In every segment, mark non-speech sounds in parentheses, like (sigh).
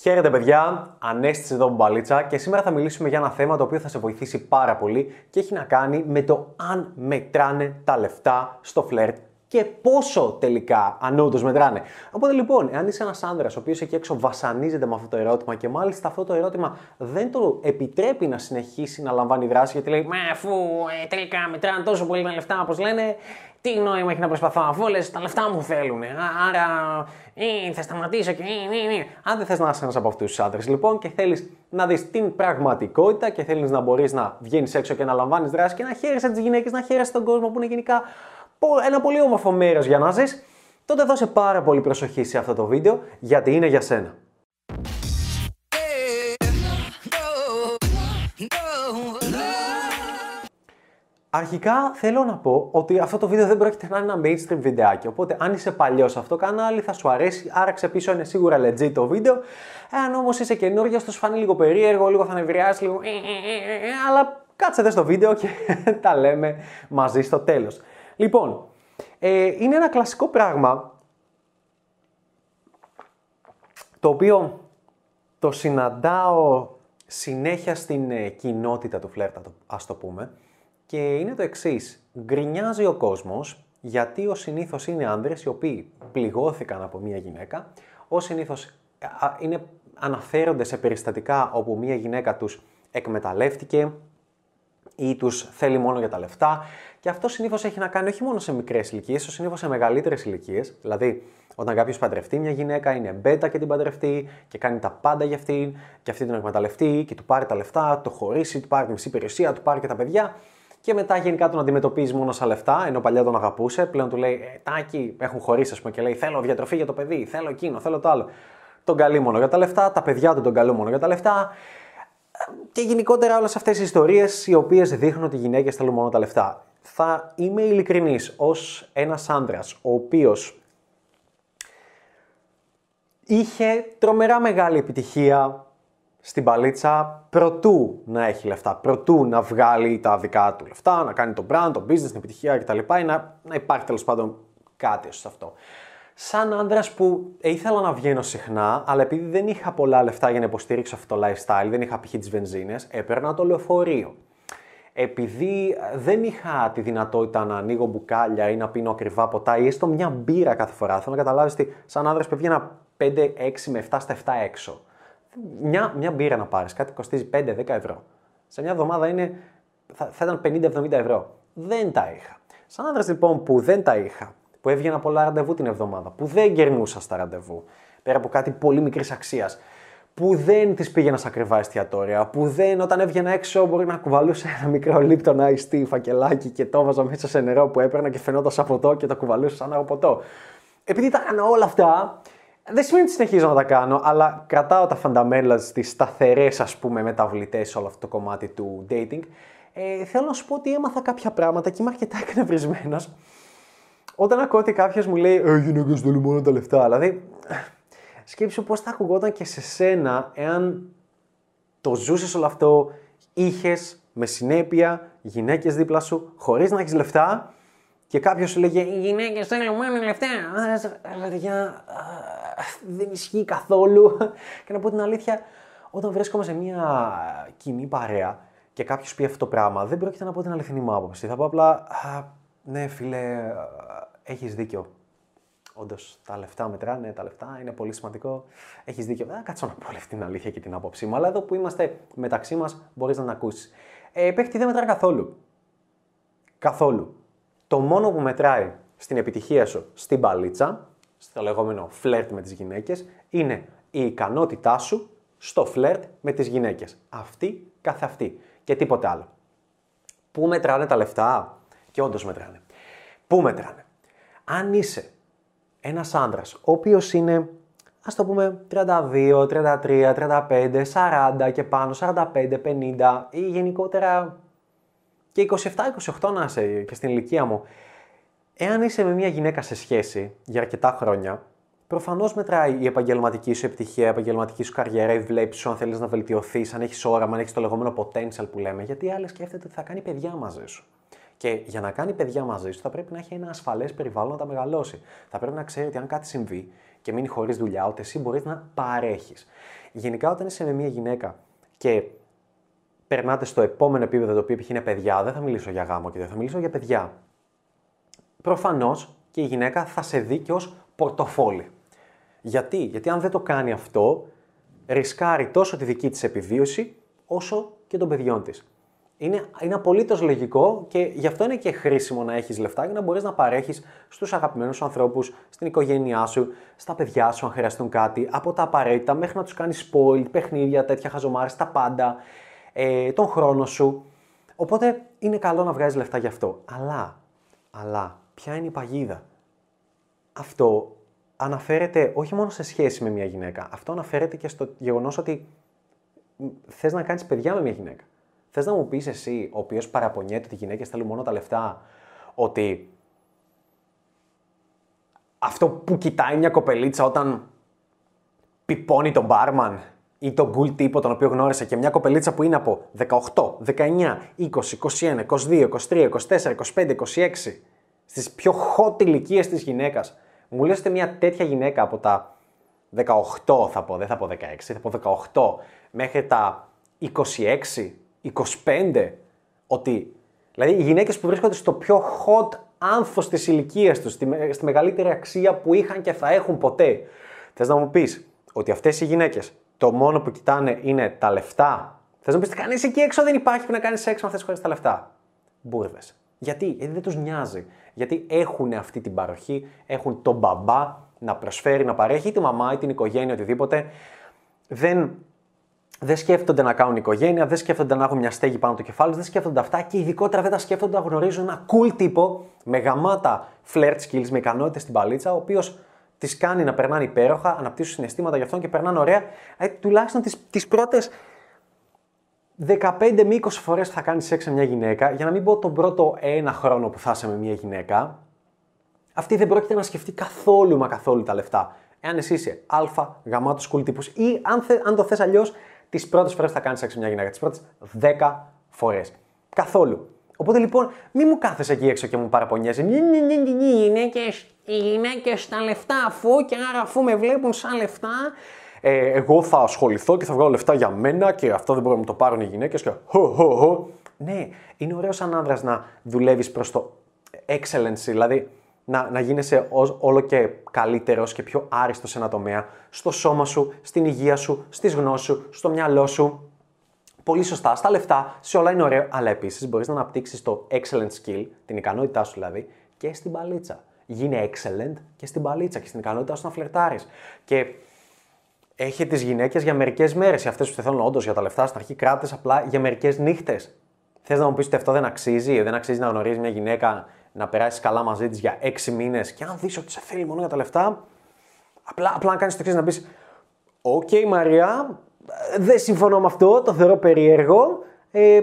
Χαίρετε παιδιά, Ανέστης εδώ Μπαλίτσα και σήμερα θα μιλήσουμε για ένα θέμα το οποίο θα σε βοηθήσει πάρα πολύ και έχει να κάνει με το αν μετράνε τα λεφτά στο φλερτ και πόσο τελικά αν όντως μετράνε. Οπότε λοιπόν, εάν είσαι ένας άνδρας ο οποίος εκεί έξω βασανίζεται με αυτό το ερώτημα και μάλιστα αυτό το ερώτημα δεν το επιτρέπει να συνεχίσει να λαμβάνει δράση γιατί λέει Μα αφού ε, τελικά μετράνε τόσο πολύ τα λεφτά όπως λένε, τι νόημα έχει να προσπαθώ αφού όλες τα λεφτά μου θέλουν. Α, Άρα ε, θα σταματήσω και ε, ε, ε. Αν δεν θες να είσαι ένας από αυτούς τους άντρες, λοιπόν, και θέλεις να δεις την πραγματικότητα και θέλεις να μπορείς να βγαίνεις έξω και να λαμβάνεις δράση και να χαίρεσαι τις γυναίκες, να χαίρεσαι τον κόσμο που είναι γενικά πο- ένα πολύ όμορφο μέρος για να ζεις, τότε δώσε πάρα πολύ προσοχή σε αυτό το βίντεο γιατί είναι για σένα. Αρχικά θέλω να πω ότι αυτό το βίντεο δεν πρόκειται να είναι ένα mainstream βιντεάκι. Οπότε, αν είσαι παλιός σε αυτό το κανάλι, θα σου αρέσει. Άραξε πίσω, είναι σίγουρα legit το βίντεο. Αν όμως είσαι καινούριος, θα σου φανεί λίγο περίεργο, λίγο θα νευριάσει, λίγο. ε, ε, ε, ε, αλλά κάτσε δε στο βίντεο και (laughs) τα λέμε μαζί στο τέλος. Λοιπόν, ε, είναι ένα κλασικό πράγμα το οποίο το συναντάω συνέχεια στην ε, κοινότητα του φλερτα, το- ας το πούμε, και είναι το εξής. Γκρινιάζει ο κόσμος γιατί ο συνήθως είναι άνδρες οι οποίοι πληγώθηκαν από μία γυναίκα, ο συνήθως α, είναι, αναφέρονται σε περιστατικά όπου μία γυναίκα τους εκμεταλλεύτηκε, ή τους θέλει μόνο για τα λεφτά. Και αυτό συνήθως έχει να κάνει όχι μόνο σε μικρές ηλικίες, συνήθως σε μεγαλύτερες ηλικίες. Δηλαδή, όταν κάποιος παντρευτεί μια γυναίκα, είναι μπέτα και την παντρευτεί και κάνει τα πάντα για αυτήν, και αυτή την εκμεταλλευτεί και του πάρει τα λεφτά, το χωρίσει, του πάρει τη μισή περιουσία, του πάρει και τα παιδιά. Και μετά γενικά τον αντιμετωπίζει μόνο σαν λεφτά, ενώ παλιά τον αγαπούσε. Πλέον του λέει: ε, Τάκι, έχουν χωρίσει, ας πούμε, και λέει: Θέλω διατροφή για το παιδί, θέλω εκείνο, θέλω το άλλο. Τον καλεί μόνο για τα λεφτά, τα παιδιά του τον καλούν μόνο για τα λεφτά. Και γενικότερα όλες αυτές οι ιστορίες οι οποίες δείχνουν ότι οι γυναίκες θέλουν μόνο τα λεφτά. Θα είμαι ειλικρινής ως ένας άντρας ο οποίος είχε τρομερά μεγάλη επιτυχία στην παλίτσα προτού να έχει λεφτά, προτού να βγάλει τα δικά του λεφτά, να κάνει το brand, το business, την επιτυχία κτλ. ή να, να υπάρχει τέλος πάντων κάτι σε αυτό. Σαν άντρας που ήθελα να βγαίνω συχνά, αλλά επειδή δεν είχα πολλά λεφτά για να υποστηρίξω αυτό το lifestyle, δεν είχα π.χ. τις βενζίνες, έπαιρνα το λεωφορείο. Επειδή ε, δεν είχα τη δυνατότητα να ανοίγω μπουκάλια ή να πίνω ακριβά ποτά ή έστω μια μπύρα κάθε φορά, θέλω να καταλάβεις ότι σαν άντρας που έβγαινα 5, 6 με 7 στα 7 έξω. Μια, μια μπύρα να πάρεις, κάτι κοστίζει 5-10 ευρώ. Σε μια εβδομάδα είναι, θα, θα ήταν 50-70 ευρώ. Δεν τα είχα. Σαν άντρα λοιπόν που δεν τα είχα, που έβγαινα πολλά ραντεβού την εβδομάδα, που δεν γερνούσα στα ραντεβού, πέρα από κάτι πολύ μικρής αξίας, που δεν τις πήγαινα σε ακριβά εστιατόρια, που δεν όταν έβγαινα έξω μπορεί να κουβαλούσα ένα μικρό Lipton Ice Tea φακελάκι και το έβαζα μέσα σε νερό που έπαιρνα και φαινόταν σαν ποτό και το κουβαλούσα σαν ένα ποτό. Επειδή τα έκανα όλα αυτά, δεν σημαίνει ότι συνεχίζω να τα κάνω, αλλά κρατάω τα fundamentals, τις σταθερές ας πούμε μεταβλητές σε όλο αυτό το κομμάτι του dating. Ε, θέλω να σου πω ότι έμαθα κάποια πράγματα και είμαι αρκετά εκνευρισμένος όταν ακούω ότι κάποιος μου λέει Ε, γυναίκε θέλουν μόνο τα λεφτά. Δηλαδή, σκέψου πώς θα ακουγόταν και σε σένα εάν το ζούσες όλο αυτό, είχες με συνέπεια γυναίκες δίπλα σου, χωρίς να έχεις λεφτά και κάποιος σου λέγε Οι γυναίκες θέλουν μόνο λεφτά. Αλλά παιδιά, α, δεν ισχύει καθόλου. Και να πω την αλήθεια, όταν βρίσκομαι σε μια κοινή παρέα και κάποιος πει αυτό το πράγμα, δεν πρόκειται να πω την αληθινή μου άποψη. Θα πω απλά, «Α, ναι, φίλε, έχεις δίκιο. Όντως, τα λεφτά μετράνε, τα λεφτά είναι πολύ σημαντικό. Έχεις δίκιο. Δεν θα κάτσω να πω όλη αυτή την αλήθεια και την άποψή μου, αλλά εδώ που είμαστε μεταξύ μας, μπορείς να την ακούσεις. Ε, παίχτη δεν μετρά καθόλου. Καθόλου. Το μόνο που μετράει στην επιτυχία σου στην παλίτσα, στο λεγόμενο φλερτ με τις γυναίκες, είναι η ικανότητά σου στο φλερτ με τις γυναίκες. Αυτή καθ' αυτή και τίποτε άλλο. Πού μετράνε τα λεφτά; Και όντως μετράνε. Πού μετράνε; Αν είσαι ένας άντρας ο οποίος είναι ας το πούμε 32, 33, 35, 40 και πάνω, 45, 50 ή γενικότερα και 27-28 να είσαι και στην ηλικία μου, εάν είσαι με μια γυναίκα σε σχέση για αρκετά χρόνια, προφανώς μετράει η επαγγελματική σου επιτυχία, η επαγγελματική σου καριέρα, η βλέψη σου, αν θέλεις να βελτιωθείς, αν έχεις όραμα, αν έχεις το λεγόμενο potential που λέμε. Γιατί η άλλη σκέφτεται ότι θα κάνει παιδιά μαζί σου. Και για να κάνει παιδιά μαζί σου, θα πρέπει να έχει ένα ασφαλές περιβάλλον να τα μεγαλώσει. Θα πρέπει να ξέρει ότι αν κάτι συμβεί και μείνει χωρίς δουλειά, ότι εσύ μπορείς να παρέχεις. Γενικά, όταν είσαι με μια γυναίκα και περνάτε στο επόμενο επίπεδο το οποίο είναι παιδιά, δεν θα μιλήσω για γάμο και δεν θα μιλήσω για παιδιά. Προφανώς και η γυναίκα θα σε δει και ως πορτοφόλι. Γιατί; Γιατί αν δεν το κάνει αυτό, ρισκάρει τόσο τη δική της επιβίωση, όσο και των παιδιών της. Είναι, είναι απολύτως λογικό και γι' αυτό είναι και χρήσιμο να έχεις λεφτά για να μπορείς να παρέχεις στους αγαπημένους ανθρώπους, στην οικογένειά σου, στα παιδιά σου, αν χρειαστούν κάτι, από τα απαραίτητα μέχρι να τους κάνεις spoil, παιχνίδια, τέτοια χαζομάρε, τα πάντα, ε, τον χρόνο σου. Οπότε είναι καλό να βγάζεις λεφτά γι' αυτό. Αλλά, αλλά, ποια είναι η παγίδα. Αυτό αναφέρεται όχι μόνο σε σχέση με μια γυναίκα, αυτό αναφέρεται και στο γεγονός ότι θες να κάνεις παιδιά με μια γυναίκα. Θες να μου πεις εσύ, ο οποίος παραπονιέται ότι οι γυναίκες θέλουν μόνο τα λεφτά, ότι αυτό που κοιτάει μια κοπελίτσα όταν πιπώνει τον μπάρμαν ή τον γκουλ τύπο τον οποίο γνώρισε και μια κοπελίτσα που είναι από 18, 19, 20, 21, 22, 23, 24, 25, 26 στις πιο hot ηλικίες της γυναίκας μου λες μια τέτοια γυναίκα από τα 18 θα πω, δεν θα πω 16, θα πω 18 μέχρι τα 26, 25 ότι δηλαδή οι γυναίκες που βρίσκονται στο πιο hot άνθος της ηλικίας τους, στη, στη μεγαλύτερη αξία που είχαν και θα έχουν ποτέ. Θες να μου πεις ότι αυτές οι γυναίκες το μόνο που κοιτάνε είναι τα λεφτά; Θες να μου πεις κανείς εκεί έξω δεν υπάρχει που να κάνει σεξ με αυτές χωρίς τα λεφτά. Μπούρδες. Γιατί, γιατί δεν τους νοιάζει. Γιατί έχουν αυτή την παροχή, έχουν τον μπαμπά να προσφέρει, να παρέχει, τη μαμά ή την οικογένεια, οτιδήποτε. Δεν δεν σκέφτονται να κάνουν οικογένεια, δεν σκέφτονται να έχουν μια στέγη πάνω το κεφάλι δεν σκέφτονται αυτά και ειδικότερα δεν τα σκέφτονται να γνωρίζουν ένα cool τύπο με γαμάτα flirt skills, με ικανότητες στην παλίτσα, ο οποίος τις κάνει να περνάνε υπέροχα, αναπτύσσουν συναισθήματα για αυτόν και περνάνε ωραία. Ε, τουλάχιστον τις πρώτες 15 με 20 φορές που θα κάνεις σεξ με μια γυναίκα, για να μην πω τον πρώτο ένα χρόνο που θα είσαι με μια γυναίκα, αυτή δεν πρόκειται να σκεφτεί καθόλου μα καθόλου τα λεφτά. Εάν εσύ είσαι α, γαμάτο cool τύπου ή αν, θε, αν το θες αλλιώς, τις πρώτες φορές θα κάνεις σεξ μια γυναίκα. Τις πρώτες 10 φορές. Καθόλου. Οπότε λοιπόν, μη μου κάθεσαι εκεί έξω και μου παραπονιέσαι. Οι γυναίκε οι γυναίκες τα λεφτά αφού και άρα αφού με βλέπουν σαν λεφτά. Ε, εγώ θα ασχοληθώ και θα βγάλω λεφτά για μένα και αυτό δεν μπορεί να το πάρουν οι γυναίκες. Και χω, χω, χω. Ναι, είναι ωραίο σαν άνδρας να δουλεύεις προς το excellency, δηλαδή να, να γίνεσαι όλο και καλύτερος και πιο άριστος σε ένα τομέα, στο σώμα σου, στην υγεία σου, στις γνώσεις σου, στο μυαλό σου. Πολύ σωστά, στα λεφτά, σε όλα είναι ωραίο, αλλά επίσης μπορείς να αναπτύξεις το excellent skill, την ικανότητά σου δηλαδή, και στην μπαλίτσα. Γίνε excellent και στην μπαλίτσα και στην ικανότητά σου να φλερτάρεις. Και έχει τις γυναίκες για μερικές μέρες. Οι αυτές που θέλουν όντως για τα λεφτά στην αρχή κράτες απλά για μερικές νύχτες. Θες να μου πεις ότι αυτό δεν αξίζει, δεν αξίζει να γνωρίζεις μια γυναίκα να περάσεις καλά μαζί της για 6 μήνες και αν δεις ότι σε θέλει μόνο για τα λεφτά, απλά, απλά να κάνεις το εξής να πεις: Οκ, Μαρία, δεν συμφωνώ με αυτό, το θεωρώ περίεργο. Ε,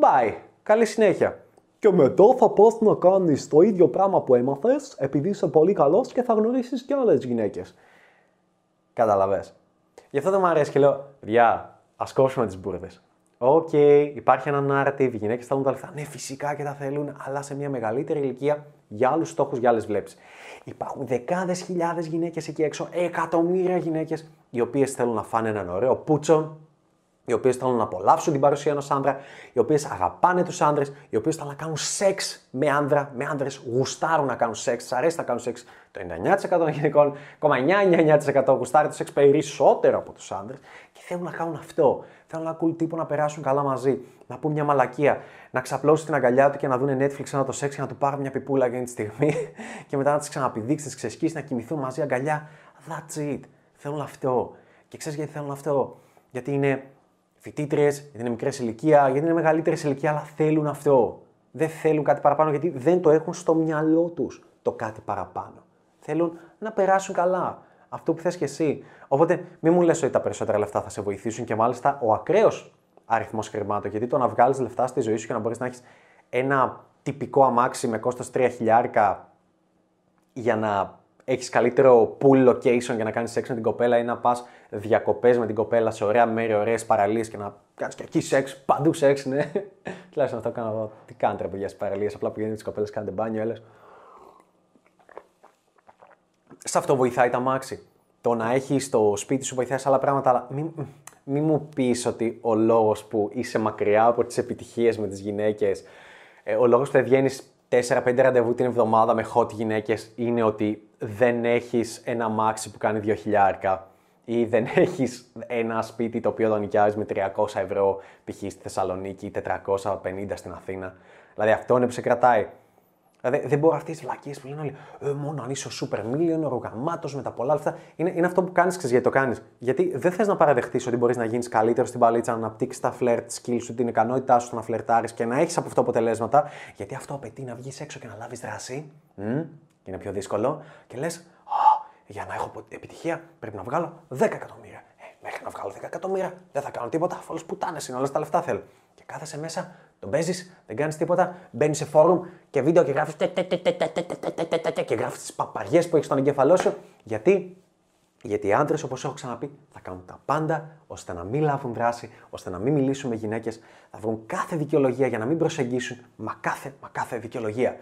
bye. Καλή συνέχεια. Και μετά θα πας να κάνεις το ίδιο πράγμα που έμαθες, επειδή είσαι πολύ καλός και θα γνωρίσεις και άλλες γυναίκες. Κατάλαβες. Γι' αυτό δεν μου αρέσει και λέω: Παιδιά, ας κόψουμε τις μπούρδες. OK, okay, υπάρχει ένα narrative, οι γυναίκες θέλουν τα λεφτά. Ναι, φυσικά και τα θέλουν, αλλά σε μια μεγαλύτερη ηλικία για άλλους στόχους, για άλλες βλέψεις. Υπάρχουν δεκάδες χιλιάδες γυναίκες εκεί έξω, εκατομμύρια γυναίκες, οι οποίες θέλουν να φάνε έναν ωραίο πούτσο, οι οποίες θέλουν να απολαύσουν την παρουσία ενός άντρα, οι οποίες αγαπάνε τους άντρε, οι οποίες θέλουν να κάνουν σεξ με άντρα, με άντρε, γουστάρουν να κάνουν σεξ, αρέσει να κάνουν σεξ. Το 99% των γυναικών, 99% γουστάρει το σεξ περισσότερο από τους άντρε και θέλουν να κάνουν αυτό. Θέλουν ένα cool τύπο να περάσουν καλά μαζί, να πούν μια μαλακία, να ξαπλώσουν την αγκαλιά του και να δουν Netflix ένα το σεξ και να του πάρουν μια πιπούλα για τη στιγμή (laughs) και μετά να τις ξαναπηδήξεις, να τις ξεσκίσει, να κοιμηθούν μαζί αγκαλιά. That's it. Θέλουν αυτό. Και ξέρεις γιατί θέλουν αυτό; Γιατί είναι φοιτήτριες, γιατί είναι μικρές ηλικία, γιατί είναι μεγαλύτερες ηλικία, αλλά θέλουν αυτό. Δεν θέλουν κάτι παραπάνω γιατί δεν το έχουν στο μυαλό τους το κάτι παραπάνω. Θέλουν να περάσουν καλά. Αυτό που θες και εσύ. Οπότε μην μου λες ότι τα περισσότερα λεφτά θα σε βοηθήσουν και μάλιστα ο ακραίος αριθμός χρημάτων. Γιατί το να βγάλεις λεφτά στη ζωή σου και να μπορείς να έχεις ένα τυπικό αμάξι με κόστος 3 χιλιάρικα για να έχεις καλύτερο pool location για να κάνεις σεξ με την κοπέλα ή να πας διακοπές με την κοπέλα σε ωραία μέρη, ωραίες παραλίες και να κάνεις και εκεί σεξ, παντού σεξ, ναι. (laughs) Τουλάχιστον αυτό κάνω εγώ. Τι κάνετε από για τι παραλίες, απλά πηγαίνετε με τις κοπέλες, κάνετε μπάνιο, έλες. Σε αυτό βοηθάει τα μάξι. Το να έχεις το σπίτι σου βοηθάει σε άλλα πράγματα, αλλά μην, μη μου πεις ότι ο λόγος που είσαι μακριά από τις επιτυχίες με τις γυναίκες, ε, ο λόγος που δεν βγαίνεις 4-5 ραντεβού την εβδομάδα με hot γυναίκες είναι ότι δεν έχεις ένα μάξι που κάνει 2 χιλιάρικα ή δεν έχεις ένα σπίτι το οποίο το νοικιάζεις με 300 ευρώ π.χ. στη Θεσσαλονίκη ή 450 στην Αθήνα. Δηλαδή αυτό είναι που σε κρατάει. Δηλαδή δεν μπορώ αυτές τι βλακίες που λένε όλοι. Ε, μόνο αν είσαι ο super million, ο γαμάτο με τα πολλά λεφτά. Είναι, είναι αυτό που κάνεις, ξέρεις γιατί το κάνεις. Γιατί δεν θες να παραδεχτείς ότι μπορείς να γίνεις καλύτερος στην παλίτσα, να αναπτύξεις τα flirt skills σου, την ικανότητά σου να φλερτάρεις και να έχεις από αυτό αποτελέσματα. Γιατί αυτό απαιτεί να βγεις έξω και να λάβεις δράση. Μ, και είναι πιο δύσκολο. Και λε, για να έχω επιτυχία πρέπει να βγάλω 10 εκατομμύρια. Ε, μέχρι να βγάλω 10 εκατομμύρια δεν θα κάνω τίποτα. Αφού πουτάνε είναι όλα τα λεφτά θέλω. Και κάθεσαι μέσα, τον παίζει, δεν κάνει τίποτα, μπαίνει σε φόρουμ και βίντεο και γράφει και γράφει τι παπαριέ που έχει στον εγκέφαλό σου. Γιατί γιατί οι άντρε, όπω έχω ξαναπεί, θα κάνουν τα πάντα ώστε να μην λάβουν δράση, ώστε να μην μιλήσουν με γυναίκε, θα βρουν κάθε δικαιολογία για να μην προσεγγίσουν, μα κάθε, μα κάθε δικαιολογία.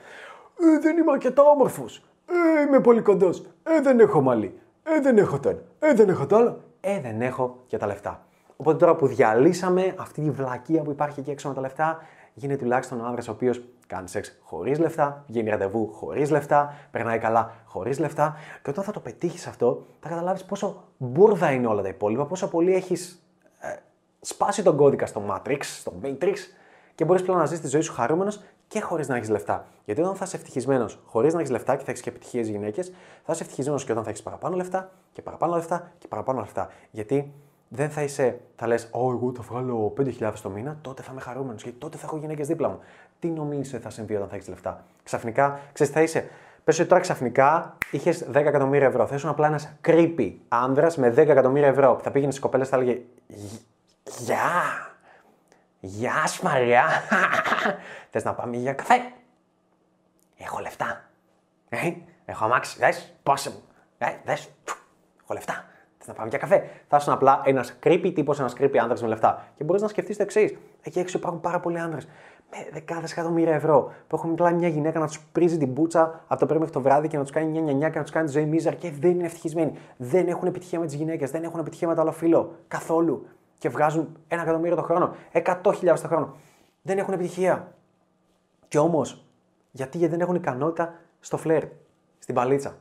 Ε, δεν είμαι αρκετά όμορφος. Ε, είμαι πολύ κοντός. Ε, δεν έχω μαλλί. Ε, δεν έχω το ένα. Ε, δεν έχω το άλλο. Ε, δεν έχω και τα λεφτά. Οπότε τώρα που διαλύσαμε αυτή τη βλακεία που υπάρχει εκεί έξω με τα λεφτά, γίνεται τουλάχιστον ο άνδρας ο οποίος κάνει σεξ χωρίς λεφτά, γίνει ραντεβού χωρίς λεφτά, περνάει καλά χωρίς λεφτά. Και όταν θα το πετύχεις αυτό, θα καταλάβεις πόσο μπουρδα είναι όλα τα υπόλοιπα, πόσο πολύ έχεις ε, σπάσει τον κώδικα στο Matrix, στο Matrix και μπορείς πλέον να ζεις τη ζωή σου χαρούμενος και χωρίς να έχεις λεφτά. Γιατί όταν θα είσαι ευτυχισμένος χωρίς να έχεις λεφτά και θα έχεις και επιτυχίες γυναίκες, θα είσαι ευτυχισμένος και όταν θα έχεις παραπάνω λεφτά και παραπάνω λεφτά και παραπάνω λεφτά. Γιατί δεν θα είσαι, θα λες, Ω, εγώ θα βγάλω 5.000 το μήνα, τότε θα είμαι χαρούμενος γιατί τότε θα έχω γυναίκες δίπλα μου. Τι νομίζεις θα συμβεί όταν θα έχεις λεφτά; Ξαφνικά, ξέρεις, θα είσαι. Πες ότι τώρα ξαφνικά είχες 10 εκατομμύρια ευρώ. Θα ήσουν απλά ένας creepy άνδρας με 10 εκατομμύρια ευρώ που θα πήγαινες στις κοπέλες και θα έλεγε Γεια! Γεια σου Μαρία! Θες να πάμε για καφέ! Έχω λεφτά. Ε, έχω αμάξι. Δες, πόσε μου. Ε, δες, έχω λεφτά. Θες να πάμε για καφέ; Θα ήσουν απλά ένας creepy τύπος, ένας creepy άντρα με λεφτά. Και μπορείς να σκεφτείς το εξής. Εκεί έξω υπάρχουν πάρα πολλοί άντρε με δεκάδες εκατομμύρια ευρώ που έχουν απλά μια γυναίκα να τους πρίζει την μπούτσα από το πρωί μέχρι το βράδυ και να τους κάνει 9-9 και να τους κάνει τη ζωή μίζαρ και δεν είναι ευτυχισμένοι. Δεν έχουν επιτυχία με τις γυναίκες, δεν έχουν επιτυχία με το άλλο φίλο καθόλου. Και βγάζουν ένα εκατομμύριο το χρόνο, 100.000 το χρόνο. Δεν έχουν επιτυχία. Και όμως, γιατί, γιατί δεν έχουν ικανότητα στο φλερ, στην παλίτσα.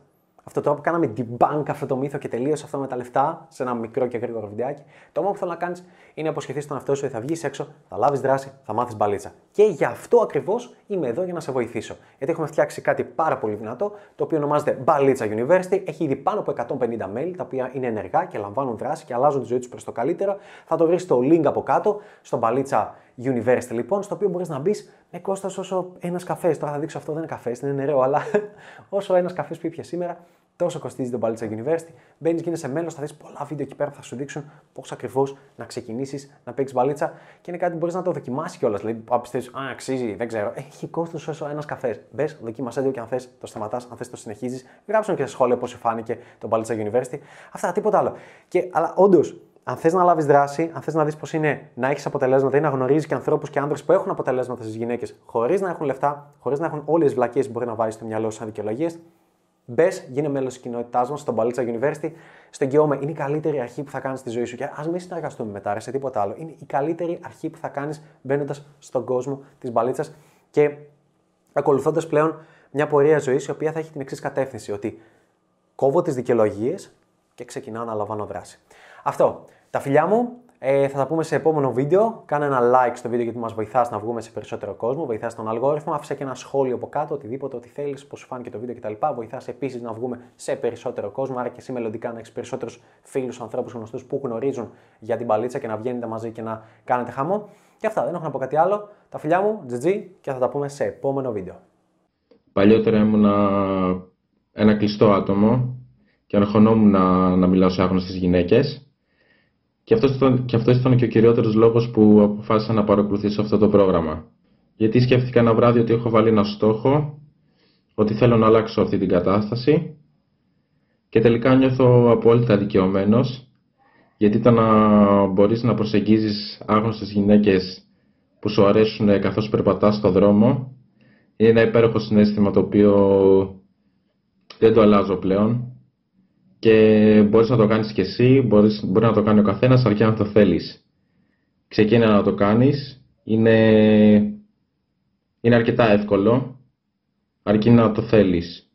Αυτό τώρα που κάναμε debunk αυτό το μύθο και τελείωσε αυτό με τα λεφτά σε ένα μικρό και γρήγορο βιντεάκι. Το μόνο που θέλω να κάνεις είναι να αποσχεθεί τον εαυτό σου ότι θα βγεις έξω, θα λάβεις δράση, θα μάθεις μπαλίτσα. Και γι' αυτό ακριβώς είμαι εδώ για να σε βοηθήσω. Γιατί έχουμε φτιάξει κάτι πάρα πολύ δυνατό, το οποίο ονομάζεται Μπαλίτσα University. Έχει ήδη πάνω από 150 mail, τα οποία είναι ενεργά και λαμβάνουν δράση και αλλάζουν τη ζωή τους προς το καλύτερο. Θα το βρεις στο link από κάτω, στο Μπαλίτσα University λοιπόν, στο οποίο μπορείς να μπεις με κόστο όσο ένας καφές. Τώρα θα δείξω αυτό δεν είναι καφές, είναι νερό, αλλά (laughs) όσο ένας καφές που ήπια σήμερα, τόσο κοστίζει το Μπαλίτσα University. Μπαίνεις, γίνεσαι μέλος, θα δεις πολλά βίντεο εκεί πέρα που θα σου δείξουν πώς ακριβώς να ξεκινήσεις να παίξεις μπαλίτσα και είναι κάτι που μπορείς να το δοκιμάσεις κιόλας. Δηλαδή, αν πιστεύεις, Α, αξίζει, δεν ξέρω. Έχει κόστος όσο ένας καφές. Μπε, δοκίμασέ το και αν θες το σταματάς, αν θες το συνεχίζεις. Γράψουν και σε σχόλια πώς σου φάνηκε το Μπαλίτσα University. Αυτά, τίποτα άλλο. Και, αλλά όντως, αν θες να λάβεις δράση, αν θες να δεις πώς είναι να έχεις αποτελέσματα ή να γνωρίζεις και ανθρώπους και άντρε που έχουν αποτελέσματα στις γυναίκες χωρίς να έχουν λεφτά, χωρίς να έχουν όλες τις βλακίες που μπορεί να βάλει στο μυαλό σου σαν δικαιολογίες, μπες, γίνε μέλος της κοινότητάς μας στο Μπαλίτσα University. Στο εγγυώμαι, είναι η καλύτερη αρχή που θα κάνεις στη ζωή σου. Και ας μην συνεργαστούμε μετά, ρε, σε τίποτα άλλο. Είναι η καλύτερη αρχή που θα κάνεις μπαίνοντας στον κόσμο της Μπαλίτσας και ακολουθώντας πλέον μια πορεία ζωής η οποία θα έχει την εξής κατεύθυνση. Ότι κόβω τις δικαιολογίες και ξεκινάω να λαμβάνω δράση. Αυτό. Τα φιλιά μου, ε, θα τα πούμε σε επόμενο βίντεο. Κάνε ένα like στο βίντεο γιατί μας βοηθάς να βγούμε σε περισσότερο κόσμο, βοηθάς τον αλγόριθμο. Άφησε και ένα σχόλιο από κάτω, οτιδήποτε, ό,τι θέλεις, πώς σου φάνηκε το βίντεο κτλ. Βοηθάς επίσης να βγούμε σε περισσότερο κόσμο. Άρα και εσύ μελλοντικά να έχεις περισσότερους φίλους, ανθρώπους γνωστούς που γνωρίζουν για την παλίτσα και να βγαίνετε μαζί και να κάνετε χαμό. Και αυτά, δεν έχω να πω κάτι άλλο. Τα φιλιά μου, GG και θα τα πούμε σε επόμενο βίντεο. Παλιότερα ήμουν ένα κλειστό άτομο και αγχωνόμουν να, να μιλάω σε άγνωστες γυναίκες. Και αυτός ήταν, και αυτός ήταν και ο κυριότερος λόγος που αποφάσισα να παρακολουθήσω αυτό το πρόγραμμα. Γιατί σκέφτηκα ένα βράδυ ότι έχω βάλει ένα στόχο, ότι θέλω να αλλάξω αυτή την κατάσταση και τελικά νιώθω απόλυτα δικαιωμένος γιατί το να μπορείς να προσεγγίζεις άγνωστες γυναίκες που σου αρέσουν καθώς περπατάς στο δρόμο είναι ένα υπέροχο συνέστημα το οποίο δεν το αλλάζω πλέον και μπορείς να το κάνεις και εσύ, μπορείς, μπορεί να το κάνει ο καθένας αρκεί να το θέλεις. Ξεκίνα να το κάνεις, είναι, είναι αρκετά εύκολο, αρκεί να το θέλεις.